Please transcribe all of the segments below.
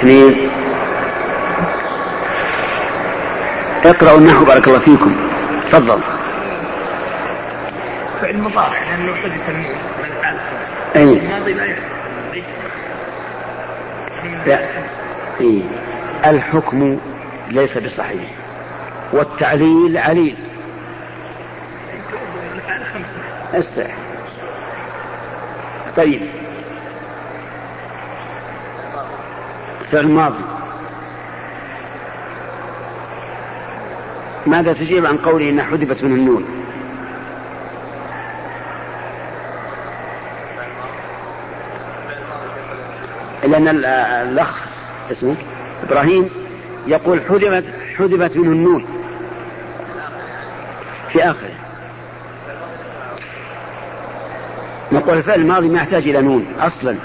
اثنين اقرأوا النحو بارك الله فيكم. تفضل. فعل مضارع لأنه حدث النون من الخمسة أي الماضي لا لا إيه. الحكم ليس بصحيح. والتعليل عليل. السح طيب. فعل ماضي ماذا تجيب عن قوله إنها حذفت منه النون؟ لأن الأخ اسمه إبراهيم يقول حذفت حذفت منه النون. في آخره. نقول الفعل الماضي ما يحتاج إلى نون أصلا.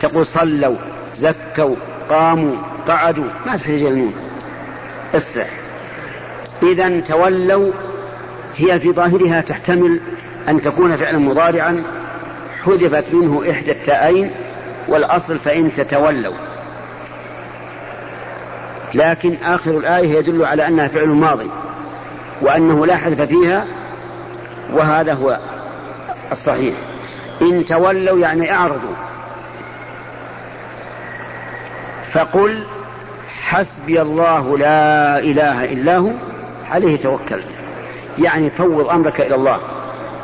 تقول صلوا زكوا قاموا قعدوا. ما تحتاج إلى نون اسرع إذا تولوا هي في ظاهرها تحتمل أن تكون فعلا مضارعا. حذفت منه إحدى التائين والأصل فإن تتولوا. لكن آخر الآية يدل على أنها فعل ماضي وأنه لا حذف فيها وهذا هو الصحيح. إن تولوا يعني أعرضوا. فقل حسبي الله لا إله إلا هو عليه توكلت. يعني فوض أمرك إلى الله.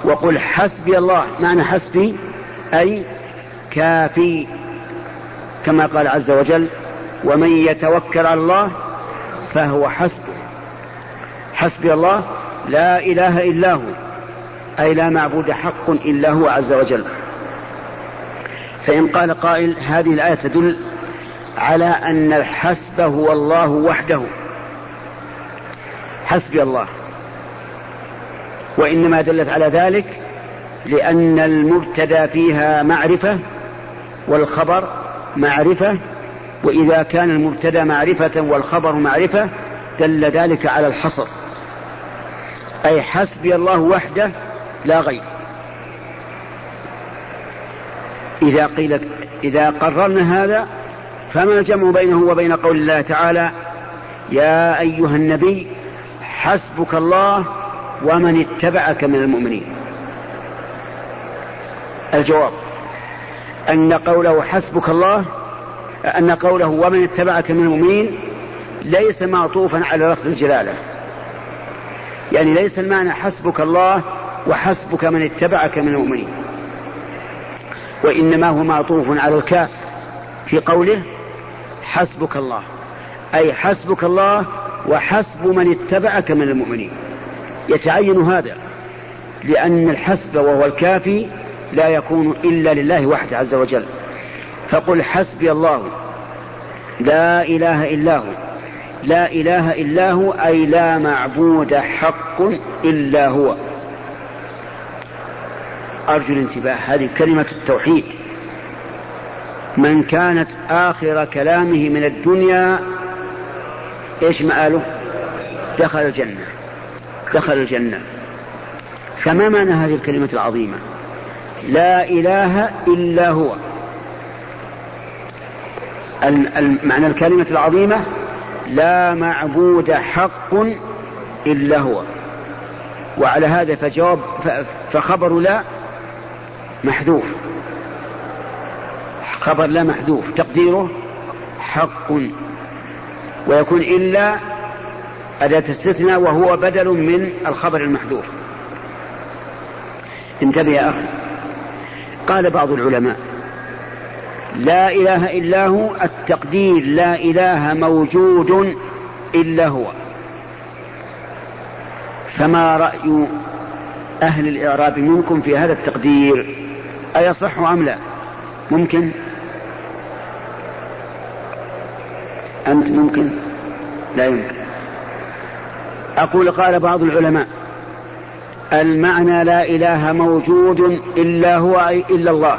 وقل حسبي الله معنى حسبي أي كافي كما قال عز وجل ومن يتوكل على الله فهو حسبه. حسبي الله لا إله إلا هو أي لا معبود حق إلا هو عز وجل. فإن قال قائل هذه الآية تدل على أن الحسب هو الله وحده. حسبي الله. وإنما دلت على ذلك لأن المبتدأ فيها معرفة والخبر معرفة وإذا كان المبتدأ معرفة والخبر معرفة دل ذلك على الحصر. أي حسبي الله وحده لا غير. إذا قيل إذا قررنا هذا فما الجمع بينه وبين قول الله تعالى يا أيها النبي حسبك الله ومن اتبعك من المؤمنين. الجواب أن قوله حسبك الله أن قوله ومن اتبعك من المؤمنين ليس معطوفا على لفظ الجلالة. يعني ليس المعنى حسبك الله وحسبك من اتبعك من المؤمنين. وإنما هو معطوف على الكاف في قوله حسبك الله. أي حسبك الله وحسب من اتبعك من المؤمنين. يتعين هذا لأن الحسب وهو الكافي لا يكون إلا لله وحده عز وجل. فقل حسبي الله. لا إله إلا هو. لا إله إلا هو أي لا معبود حق إلا هو. أرجو الانتباه. هذه كلمة التوحيد. من كانت آخر كلامه من الدنيا إيش مآله؟ دخل الجنة دخل الجنة. فما معنى هذه الكلمة العظيمة؟ لا إله إلا هو. معنى الكلمة العظيمة لا معبود حق إلا هو. وعلى هذا فجواب فخبر لا محذوف. خبر لا محذوف تقديره حق. ويكون إلا أداة استثناء وهو بدل من الخبر المحذوف. انتبه يا أخي. قال بعض العلماء لا إله إلا هو التقدير لا إله موجود إلا هو. فما رأي أهل الإعراب منكم في هذا التقدير؟ أيصح أم لا؟ ممكن؟ أنت ممكن؟ لا يمكن. أقول قال بعض العلماء المعنى لا إله موجود إلا هو أي إلا الله.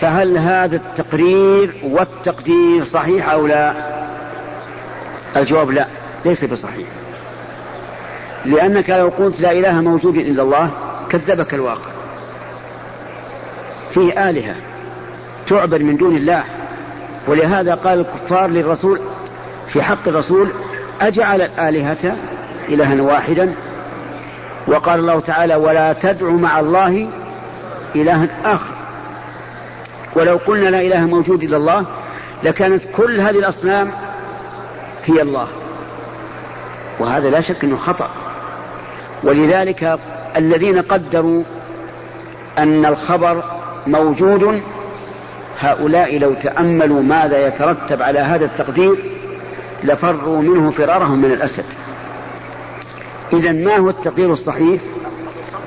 فهل هذا التقرير والتقدير صحيح أو لا؟ الجواب لا ليس بصحيح. لأنك لو قلت لا إله موجود إلا الله كذبك الواقع. فيه آلهة تعبد من دون الله. ولهذا قال الكفار للرسول في حق الرسول أجعل الآلهة إلها واحدا؟ وقال الله تعالى ولا تدع مع الله إلها آخر. ولو قلنا لا إله موجود إلا الله لكانت كل هذه الأصنام هي الله. وهذا لا شك أنه خطأ. ولذلك الذين قدروا أن الخبر موجود هؤلاء لو تأملوا ماذا يترتب على هذا التقدير لفروا منه فرارهم من الأسد. إذا ما هو التقدير الصحيح؟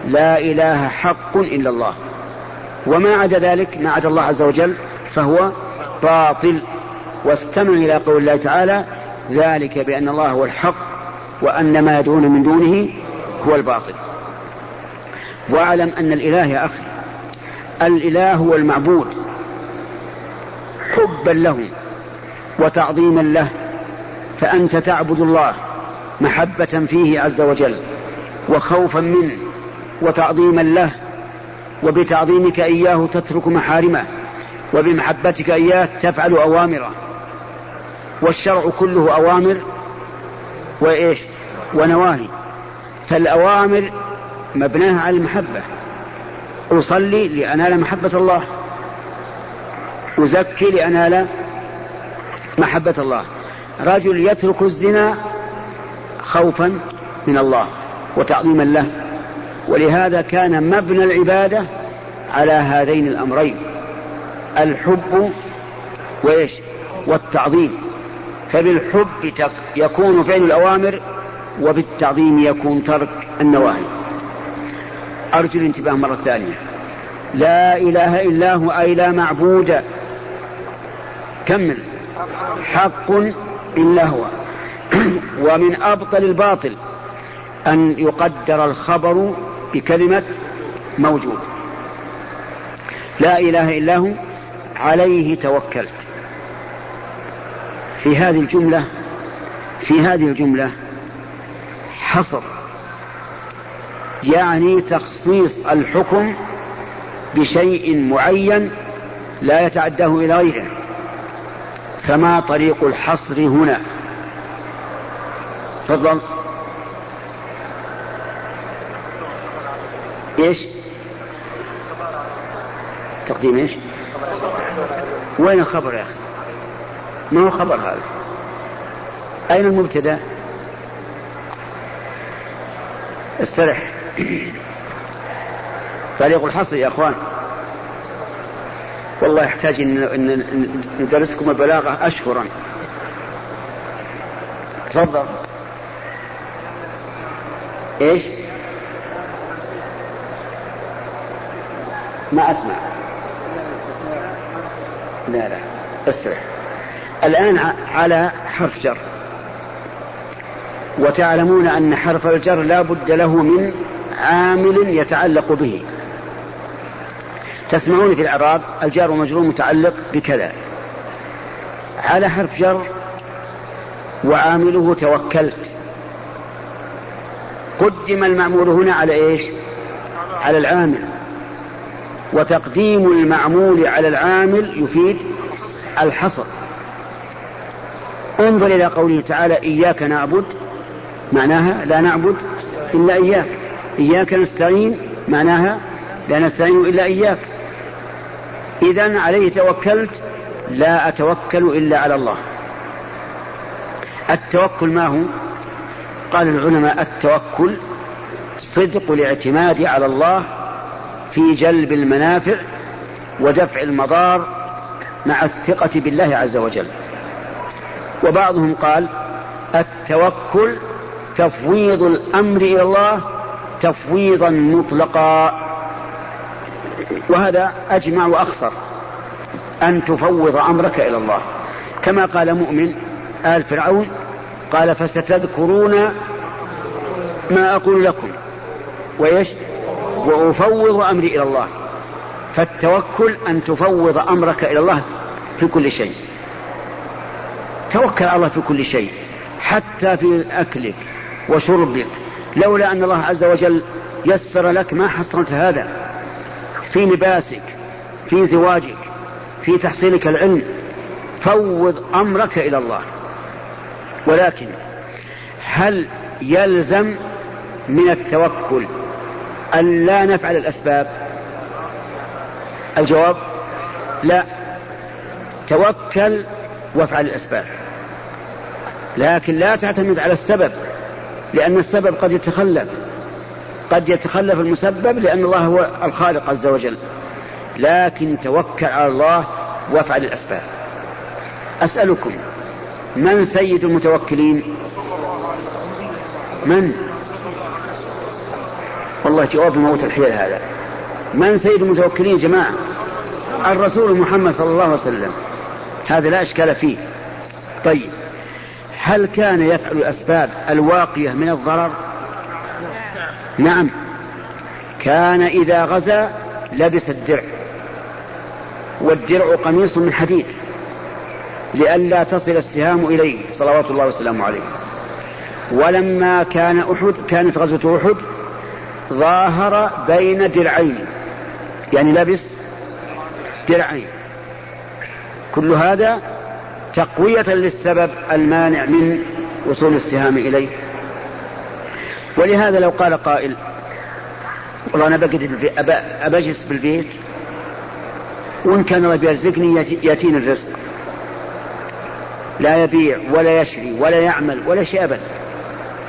لا إله حق إلا الله. وما عدا ذلك ما عدا الله عز وجل فهو باطل. واستمع إلى قول الله تعالى ذلك بأن الله هو الحق وأن ما يدعون من دونه هو الباطل. واعلم أن الإله يا أخي الإله هو المعبود. حبا له وتعظيما له فأنت تعبد الله محبة فيه عز وجل وخوفا منه وتعظيما له وبتعظيمك إياه تترك محارمه وبمحبتك إياه تفعل أوامره والشرع كله أوامر وإيش؟ ونواهي. فالأوامر مبناها على المحبة. أصلي لأنال محبة الله. أزكي لأنال محبة الله. رجل يترك الزنا خوفا من الله وتعظيما له. ولهذا كان مبنى العبادة على هذين الأمرين. الحب وإيش؟ والتعظيم. فبالحب يكون فعل الأوامر وبالتعظيم يكون ترك النواهي. أرجو الانتباه مرة ثانية. لا إله إلا هو أي لا معبود. كمل. حق إلا هو. ومن أبطل الباطل أن يقدر الخبر بكلمة موجود. لا إله إلا هو. عليه توكلت. في هذه الجملة في هذه الجملة حصر. يعني تخصيص الحكم بشيء معين لا يتعداه إلى غيره. فما طريق الحصر هنا. تفضل. إيش؟ تقديم إيش؟ وين الخبر يا أخي؟ ما هو خبر هذا؟ أين المبتدأ؟ استرح. طريق الحصر يا إخوان. والله يحتاج ان ندرسكم البلاغة اشهرا. تفضل. إيش؟ ما أسمع. لا لا. استرح. الآن على حرف جر. وتعلمون أن حرف الجر لا بد له من عامل يتعلق به. تسمعون في الإعراب الجار ومجرور متعلق بكذا. على حرف جر وعامله توكلت. قدم المعمول هنا على إيش؟ على العامل. وتقديم المعمول على العامل يفيد الحصر. انظر إلى قوله تعالى إياك نعبد معناها لا نعبد إلا إياك. إياك نستعين معناها لا نستعين إلا إياك. اذا عليه توكلت لا أتوكل إلا على الله. التوكل ما هو؟ قال العلماء التوكل صدق الاعتماد على الله في جلب المنافع ودفع المضار مع الثقة بالله عز وجل. وبعضهم قال التوكل تفويض الأمر إلى الله تفويضا مطلقا. وهذا أجمع وأخصر أن تفوض أمرك إلى الله. كما قال مؤمن آل فرعون قال فستذكرون ما أقول لكم. وإيش؟ وأفوض أمري إلى الله. فالتوكل أن تفوض أمرك إلى الله في كل شيء. توكل على الله في كل شيء حتى في أكلك وشربك. لولا أن الله عز وجل يسر لك ما حصلت هذا. في لباسك في زواجك في تحصيلك العلم فوض أمرك إلى الله. ولكن هل يلزم من التوكل أن لا نفعل الأسباب؟ الجواب لا. توكل وافعل الأسباب. لكن لا تعتمد على السبب لأن السبب قد يتخلف. قد يتخلف المسبب لأن الله هو الخالق عز وجل. لكن توكل على الله وافعل الأسباب. أسألكم من سيد المتوكلين؟ من؟ والله جواب موت الحيل هذا. من سيد المتوكلين جماعة؟ الرسول محمد صلى الله عليه وسلم. هذا لا إشكال فيه. طيب هل كان يفعل الأسباب الواقية من الضرر؟ نعم. كان إذا غزا لبس الدرع. والدرع قميص من حديد. لئلا تصل السهام إليه صلوات الله وسلامه عليه. ولما كان أحد كانت غزوة أحد ظاهر بين درعين. يعني لبس درعين. كل هذا تقوية للسبب المانع من وصول السهام إليه. ولهذا لو قال قائل والله أنا بقعد أبجلس بالبيت وإن كان الله بيرزقني يأتيني الرزق. لا يبيع ولا يشري ولا يعمل ولا شيء أبدا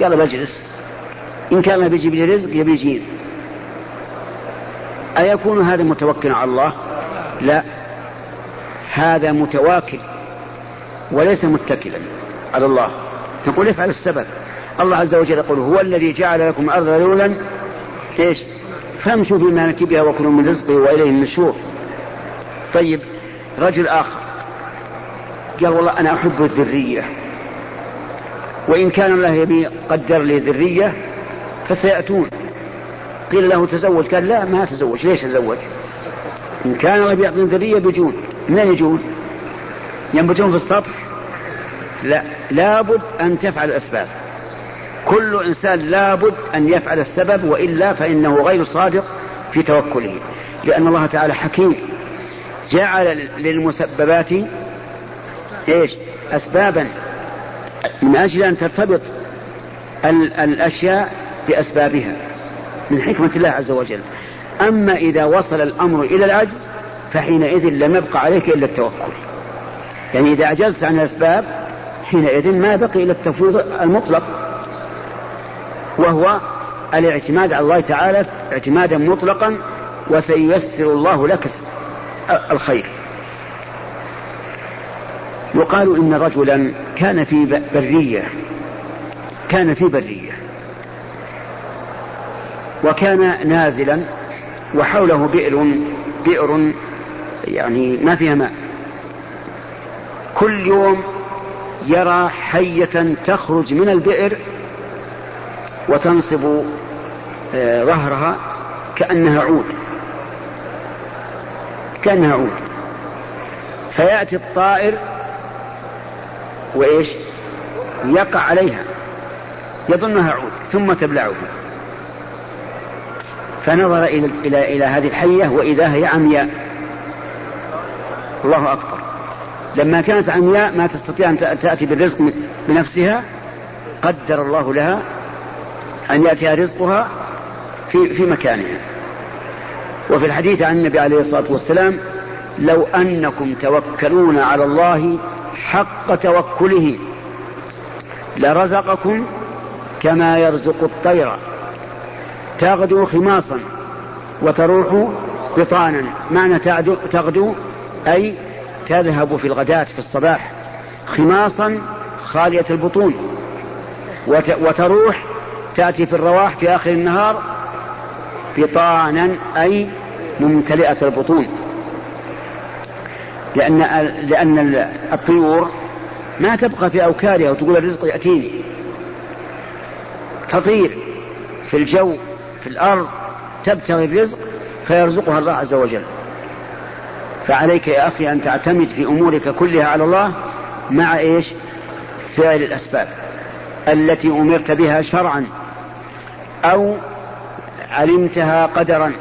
قال بجلس. إن كان الله بيجيب لي رزق يبي يجيني. أيكون هذا متوكلا على الله؟ لا. هذا متواكل وليس متكلا على الله. نقول افعل السبب. الله عز وجل يقول هو الذي جعل لكم الأرض ذلولا إيش؟ فامشوا في مناكبها وكلوا من رزقه وإليه النشور. طيب رجل آخر. قال والله أنا أحب الذرية. وإن كان الله يبي قدر لي ذرية فسيأتون. قيل له تزوج؟ قال لا ما تزوج. ليش تزوج؟ إن كان الله بيعطيني ذرية بيجون. منين يجون؟ ينبتون في السطح؟ لا. لابد أن تفعل الأسباب. كل إنسان لابد أن يفعل السبب وإلا فإنه غير صادق في توكله. لأن الله تعالى حكيم. جعل للمسببات إيش؟ اسبابا. من أجل أن ترتبط الأشياء بأسبابها. من حكمة الله عز وجل. أما إذا وصل الأمر إلى العجز فحينئذ لم يبقى عليك إلا التوكل. يعني إذا عجزت عن الأسباب حينئذ ما بقي إلا التفويض المطلق. وهو الاعتماد على الله تعالى اعتمادا مطلقا وسييسر الله لك الخير. يقال إن رجلا كان في برية كان في برية وكان نازلا وحوله بئر بئر يعني ما فيها ماء. كل يوم يرى حية تخرج من البئر وتنصب آه، ظهرها كأنها عود. كأنها عود. فيأتي الطائر وإيش؟ يقع عليها. يظنها عود ثم تبلعه. فنظر إلى, إلى, إلى هذه الحية وإذا هي عمياء. الله أكبر. لما كانت عمياء ما تستطيع أن تأتي بالرزق بنفسها قدر الله لها أن يأتيها رزقها في, في مكانها. وفي الحديث عن النبي عليه الصلاة والسلام لو أنكم توكلون على الله حق توكله لرزقكم كما يرزق الطير. تغدو خماصا وتروح بطانا. معنى تغدو أي تذهب في الغداة في الصباح خماصا خالية البطون وتروح تأتي في الرواح في آخر النهار بطانا أي ممتلئة البطون. لأن لأن الطيور ما تبقى في أوكارها وتقول الرزق يأتيني. تطير في الجو في الأرض تبتغي الرزق فيرزقها الله عز وجل. فعليك يا أخي أن تعتمد في أمورك كلها على الله مع إيش؟ فعل الأسباب التي أمرت بها شرعا. أو علمتها قدرا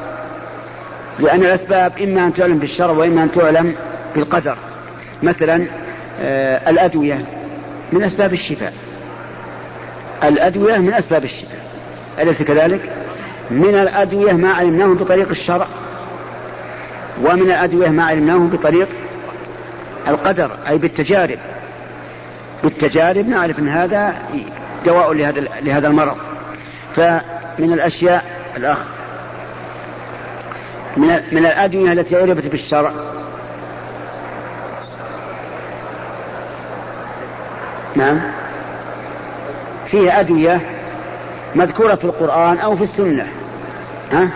لأن الأسباب إما أن تعلم بالشرع وإما أن تعلم بالقدر. مثلا آه الأدوية من أسباب الشفاء. الأدوية من أسباب الشفاء. أليس كذلك؟ من الأدوية ما علمناه بطريق الشرع ومن الأدوية ما علمناه بطريق القدر أي بالتجارب. بالتجارب نعرف أن هذا دواء لهذا لهذا المرض. فمن الأشياء الأخ من من الأدوية التي عرفت بالشرع. نعم. فيه أدوية مذكورة في القرآن أو في السنة. ها؟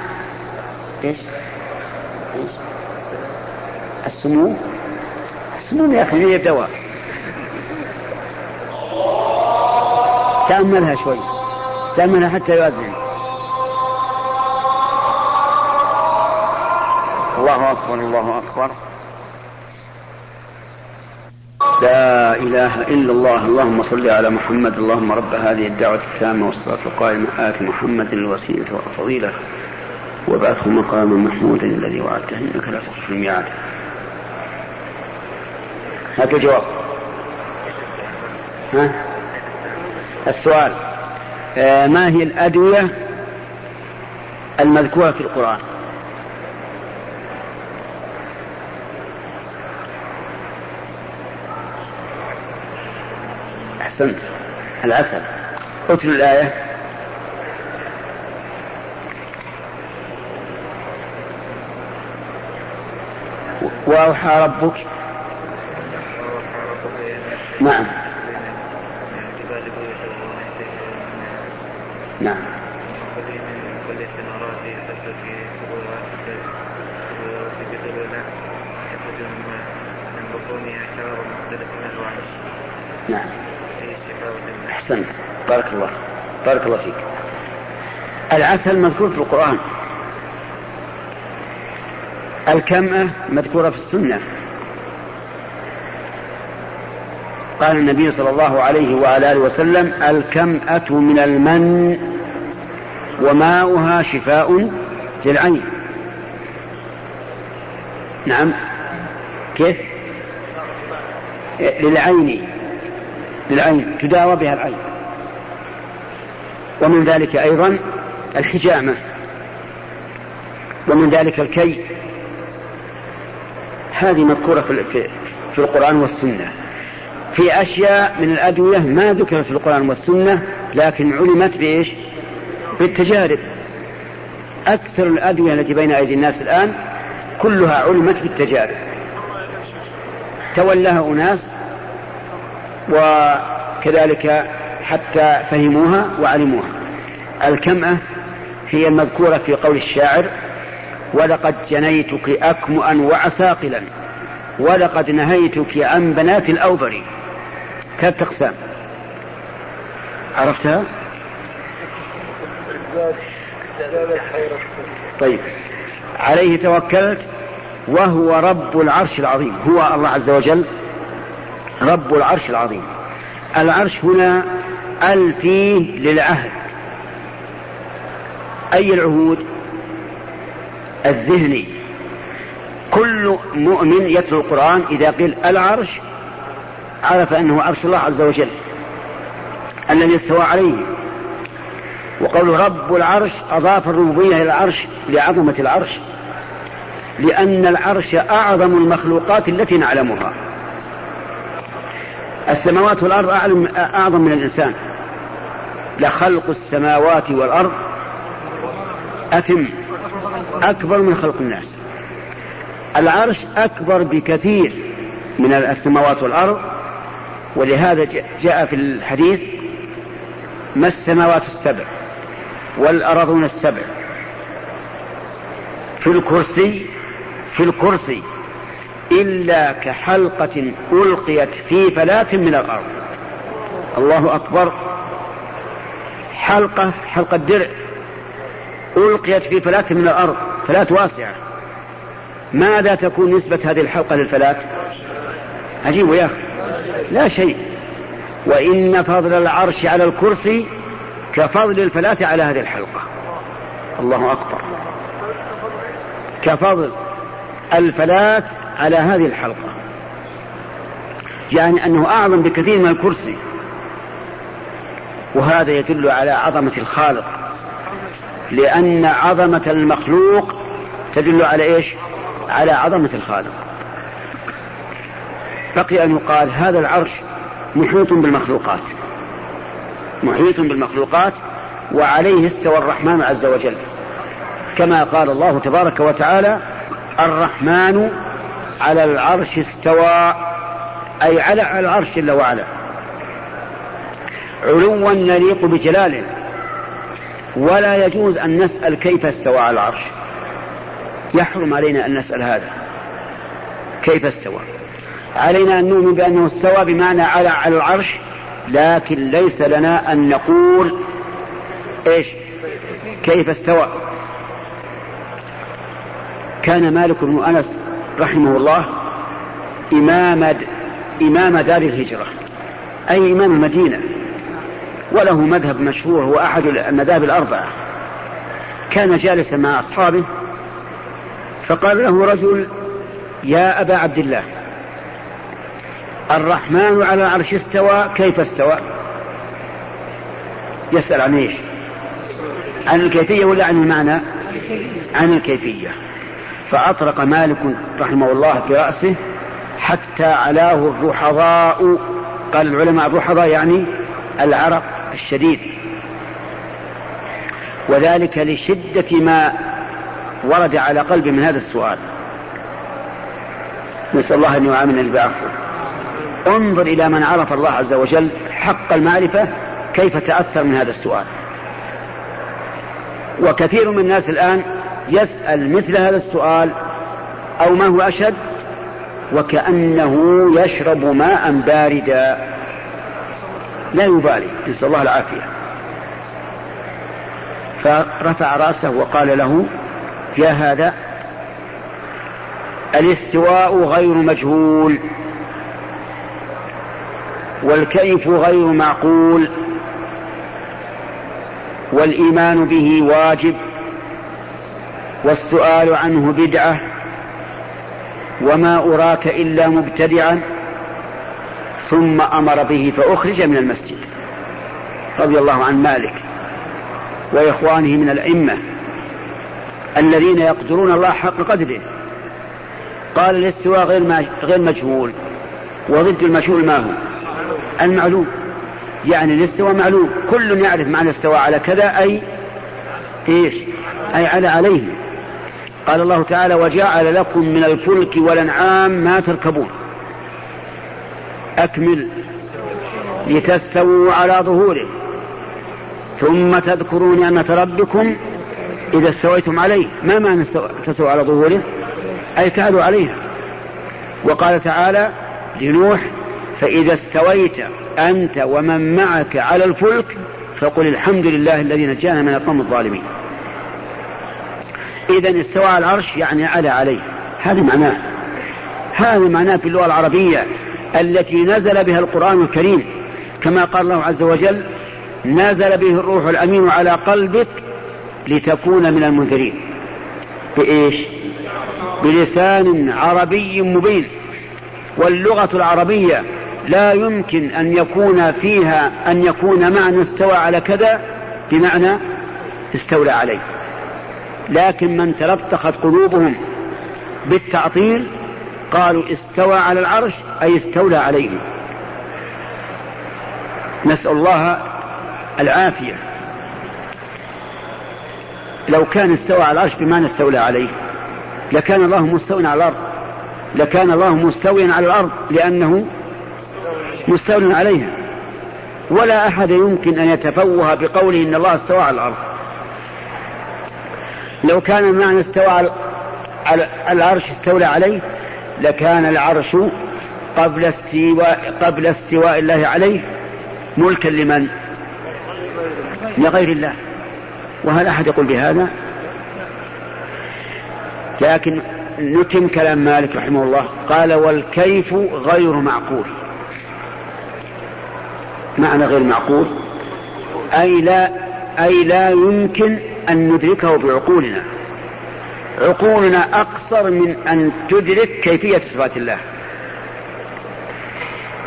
إيش؟ إيش؟ السموم السموم يا أخي هي دواء تأملها شوي. تأملها حتى يؤذن. الله أكبر الله أكبر. لا إله إلا الله اللهم صل على محمد اللهم رب هذه الدعوة التامة والصلاة القائمة. آت محمد الوسيلة والفضيلة وابعثه مقاما محمودا الذي وعدته إنك لا تخلف الميعاد. هات الجواب ها؟ السؤال آه ما هي الأدوية المذكورة في القرآن؟ أحسنت العسل. اتل الآية. وأوحى ربك. نعم. نعم. نعم. أحسنت. بارك الله. بارك الله فيك. العسل مذكور في القرآن. الكمأة مذكورة في السنة. قال النبي صلى الله عليه وعلى آله وسلم الكمأة من المن وماؤها شفاء للعين. نعم. كيف؟ للعين. للعين تداوى بها العين. ومن ذلك أيضا الحجامة. ومن ذلك الكي. هذه مذكورة في, في القرآن والسنة. في أشياء من الأدوية ما ذكرت في القرآن والسنة لكن علمت بإيش؟ بالتجارب. أكثر الأدوية التي بين أيدي الناس الآن كلها علمت بالتجارب. تولاها أناس وكذلك حتى فهموها وعلموها. الكمأة هي المذكورة في قول الشاعر ولقد جنيتك أكمؤا وعساقلا ولقد نهيتك عن بنات الأوبر ثلاث أقسام. عرفتها؟ طيب. عليه توكلت وهو رب العرش العظيم هو الله عز وجل. رب العرش العظيم. العرش هنا ال فيه للعهد. أي العهود؟ الذهني. كل مؤمن يتلو القرآن إذا قيل العرش عرف أنه عرش الله عز وجل الذي استوى عليه. وقول رب العرش أضاف الربوبية إلى العرش لعظمة العرش. لأن العرش أعظم المخلوقات التي نعلمها. السماوات والأرض أعلم أعظم من الإنسان. لخلق السماوات والأرض أتم أكبر من خلق الناس. العرش أكبر بكثير من السماوات والأرض ولهذا جاء في الحديث ما السماوات السبع والأرضون السبع؟ في الكرسي في الكرسي. إلا كحلقة ألقيت في فلاة من الأرض. الله أكبر. حلقة حلقة درع ألقيت في فلاة من الأرض. فلاة واسعة. ماذا تكون نسبة هذه الحلقة للفلاة عجيب يا أخي. لا شيء. وإن فضل العرش على الكرسي كفضل الفلاة على هذه الحلقة. الله أكبر. كفضل الفلاة على هذه الحلقة. يعني أنه أعظم بكثير من الكرسي. وهذا يدل على عظمة الخالق. لأن عظمة المخلوق تدل على إيش؟ على عظمة الخالق. بقي أن يقال هذا العرش محيط بالمخلوقات. محيط بالمخلوقات وعليه استوى الرحمن عز وجل. كما قال الله تبارك وتعالى الرحمن على العرش استوى أي على العرش جل وعلا علوا يليق بجلاله ولا يجوز أن نسأل كيف استوى على العرش. يحرم علينا أن نسأل هذا. كيف استوى؟ علينا أن نؤمن بأنه استوى بمعنى على على العرش لكن ليس لنا أن نقول إيش؟ كيف استوى؟ كان مالك بن أنس رحمه الله إمام إمام دار الهجرة أي إمام المدينة وله مذهب مشهور هو أحد المذاهب الأربعة. كان جالسا مع أصحابه فقال له رجل يا أبا عبد الله الرحمن على العرش استوى كيف استوى؟ يسأل عن إيش؟ عن الكيفية ولا عن المعنى؟ عن الكيفية. فأطرق مالك رحمه الله برأسه حتى علاه الرحضاء. قال العلماء الرحضاء يعني العرق الشديد. وذلك لشدة ما ورد على قلبه من هذا السؤال. نسأل الله أن يعاملنا بعفوه انظر إلى من عرف الله عز وجل حق المعرفة كيف تأثر من هذا السؤال. وكثير من الناس الآن يسأل مثل هذا السؤال أو ما هو أشد؟ وكأنه يشرب ماء باردا. لا يبالي نسأل الله العافية. فرفع رأسه وقال له يا هذا الاستواء غير مجهول والكيف غير معقول والإيمان به واجب. والسؤال عنه بدعة وما أراك إلا مبتدعا ثم أمر به فأخرج من المسجد رضي الله عن مالك وإخوانه من الأئمة الذين يقدرون الله حق قدره. قال الاستواء غير غير مجهول وضد المجهول ما هو؟ المعلوم. يعني الاستواء معلوم. كل يعرف معنى استوى على كذا أي إيش؟ أي على عليه. قال الله تعالى وجعل لكم من الفلك والأنعام ما تركبون. أكمل. لتستووا على ظهوره. ثم تذكروا نعمة ربكم إذا استويتم عليه. ما معنى تستووا على ظهوره؟ أي تعالوا عليه وقال تعالى لنوح فإذا استويت أنت ومن معك على الفلك فقل الحمد لله الذي نجانا من القوم الظالمين. إذا استوى على العرش يعني على عليه. هذا معناه. هذا معناه في اللغة العربية التي نزل بها القرآن الكريم. كما قال الله عز وجل نزل به الروح الأمين على قلبك لتكون من المنذرين. بإيش؟ بلسان عربي مبين. واللغة العربية لا يمكن أن يكون فيها أن يكون معنى استوى على كذا بمعنى استولى عليه. لكن من تلطخت قلوبهم بالتعطيل قالوا استوى على العرش أي استولى عليه. نسأل الله العافية. لو كان استوى على العرش بمعنى استولى عليه. لكان الله مستوى على الأرض. لكان الله مستويا على الأرض لأنه مستول عليها. ولا أحد يمكن أن يتفوه بقوله إن الله استوى على الأرض. لو كان المعنى استوى على العرش استولى عليه لكان العرش قبل استواء قبل استواء الله عليه ملكا لمن؟ لغير الله وهل أحد يقول بهذا؟ لكن نتم كلام مالك رحمه الله قال والكيف غير معقول معنى غير معقول أي لا أي لا يمكن أن ندركه بعقولنا. عقولنا أقصر من أن تدرك كيفية صفات الله.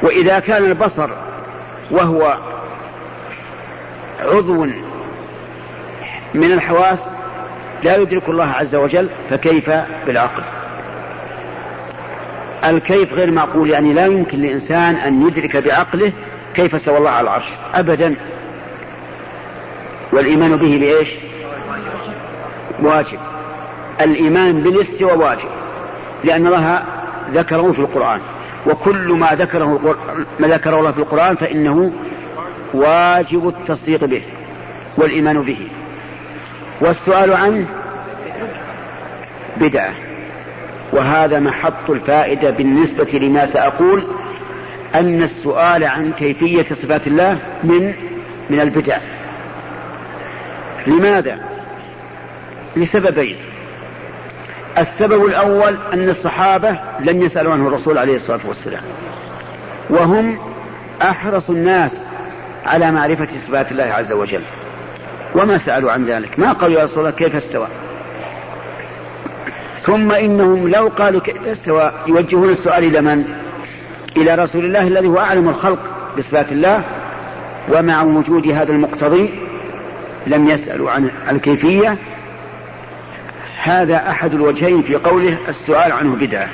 وإذا كان البصر وهو عضو من الحواس لا يدرك الله عز وجل فكيف بالعقل؟ الكيف غير معقول يعني لا يمكن لإنسان أن يدرك بعقله كيف استوى الله على العرش أبدا. والإيمان به بإيش؟ واجب. الإيمان بالاستوى واجب لأن الله ذكره في القرآن. وكل ما ذكره ما ذكره الله في القرآن فإنه واجب التصديق به والإيمان به. والسؤال عنه بدعة. وهذا محط الفائدة بالنسبة لما سأقول أن السؤال عن كيفية صفات الله من من البدع. لماذا؟ لسببين. السبب الأول أن الصحابة لم يسألوا عنه الرسول عليه الصلاة والسلام. وهم أحرص الناس على معرفة صفات الله عز وجل. وما سألوا عن ذلك. ما قالوا يا رسول الله كيف استوى؟ ثم إنهم لو قالوا كيف استوى يوجهون السؤال إلى من؟ إلى رسول الله الذي هو أعلم الخلق بصفات الله ومع وجود هذا المقتضي لم يسألوا عن الكيفية هذا أحد الوجهين في قوله السؤال عنه بدعة.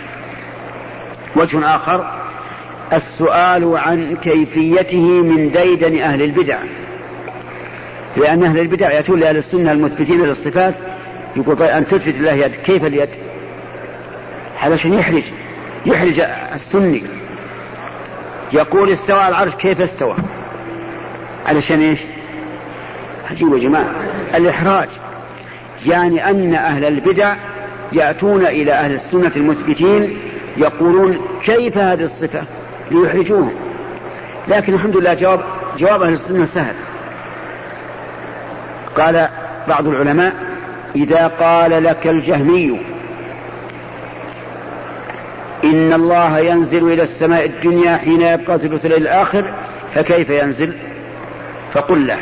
وجه آخر السؤال عن كيفيته من ديدن أهل البدع. لأن أهل البدع يأتون لأهل السنة المثبتين للصفات يقول طيب أن تثبت الله يد كيف اليد؟ علشان يحرج يحرج السني. يقول استوى العرش كيف استوى؟ علشان إيش؟ عجيب يا جماعة الإحراج. يعني أن أهل البدع يأتون إلى أهل السنة المثبتين يقولون كيف هذه الصفة؟ ليحرجوهم لكن الحمد لله جواب جواب أهل السنة سهل. قال بعض العلماء إذا قال لك الجهمي إن الله ينزل إلى السماء الدنيا حين يبقى ثلث الليل الآخر فكيف ينزل؟ فقل له.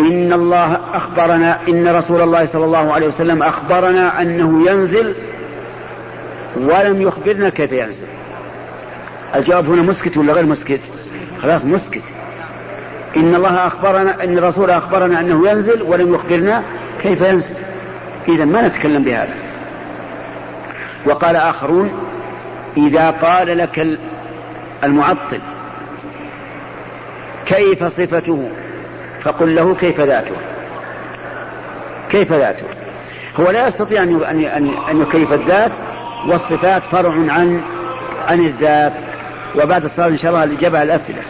إن الله أخبرنا إن رسول الله صلى الله عليه وسلم أخبرنا أنه ينزل ولم يخبرنا كيف ينزل. الجواب هنا مسكت ولا غير مسكت؟ خلاص مسكت. إن الله أخبرنا إن الرسول أخبرنا أنه ينزل ولم يخبرنا كيف ينزل. إذا ما نتكلم بهذا. وقال آخرون إذا قال لك المعطل كيف صفته؟ فقل له كيف ذاته؟ كيف ذاته؟ هو لا يستطيع أن أن يكيف الذات والصفات فرع عن عن الذات. وبعد الصلاة إن شاء الله الإجابة على الأسئلة.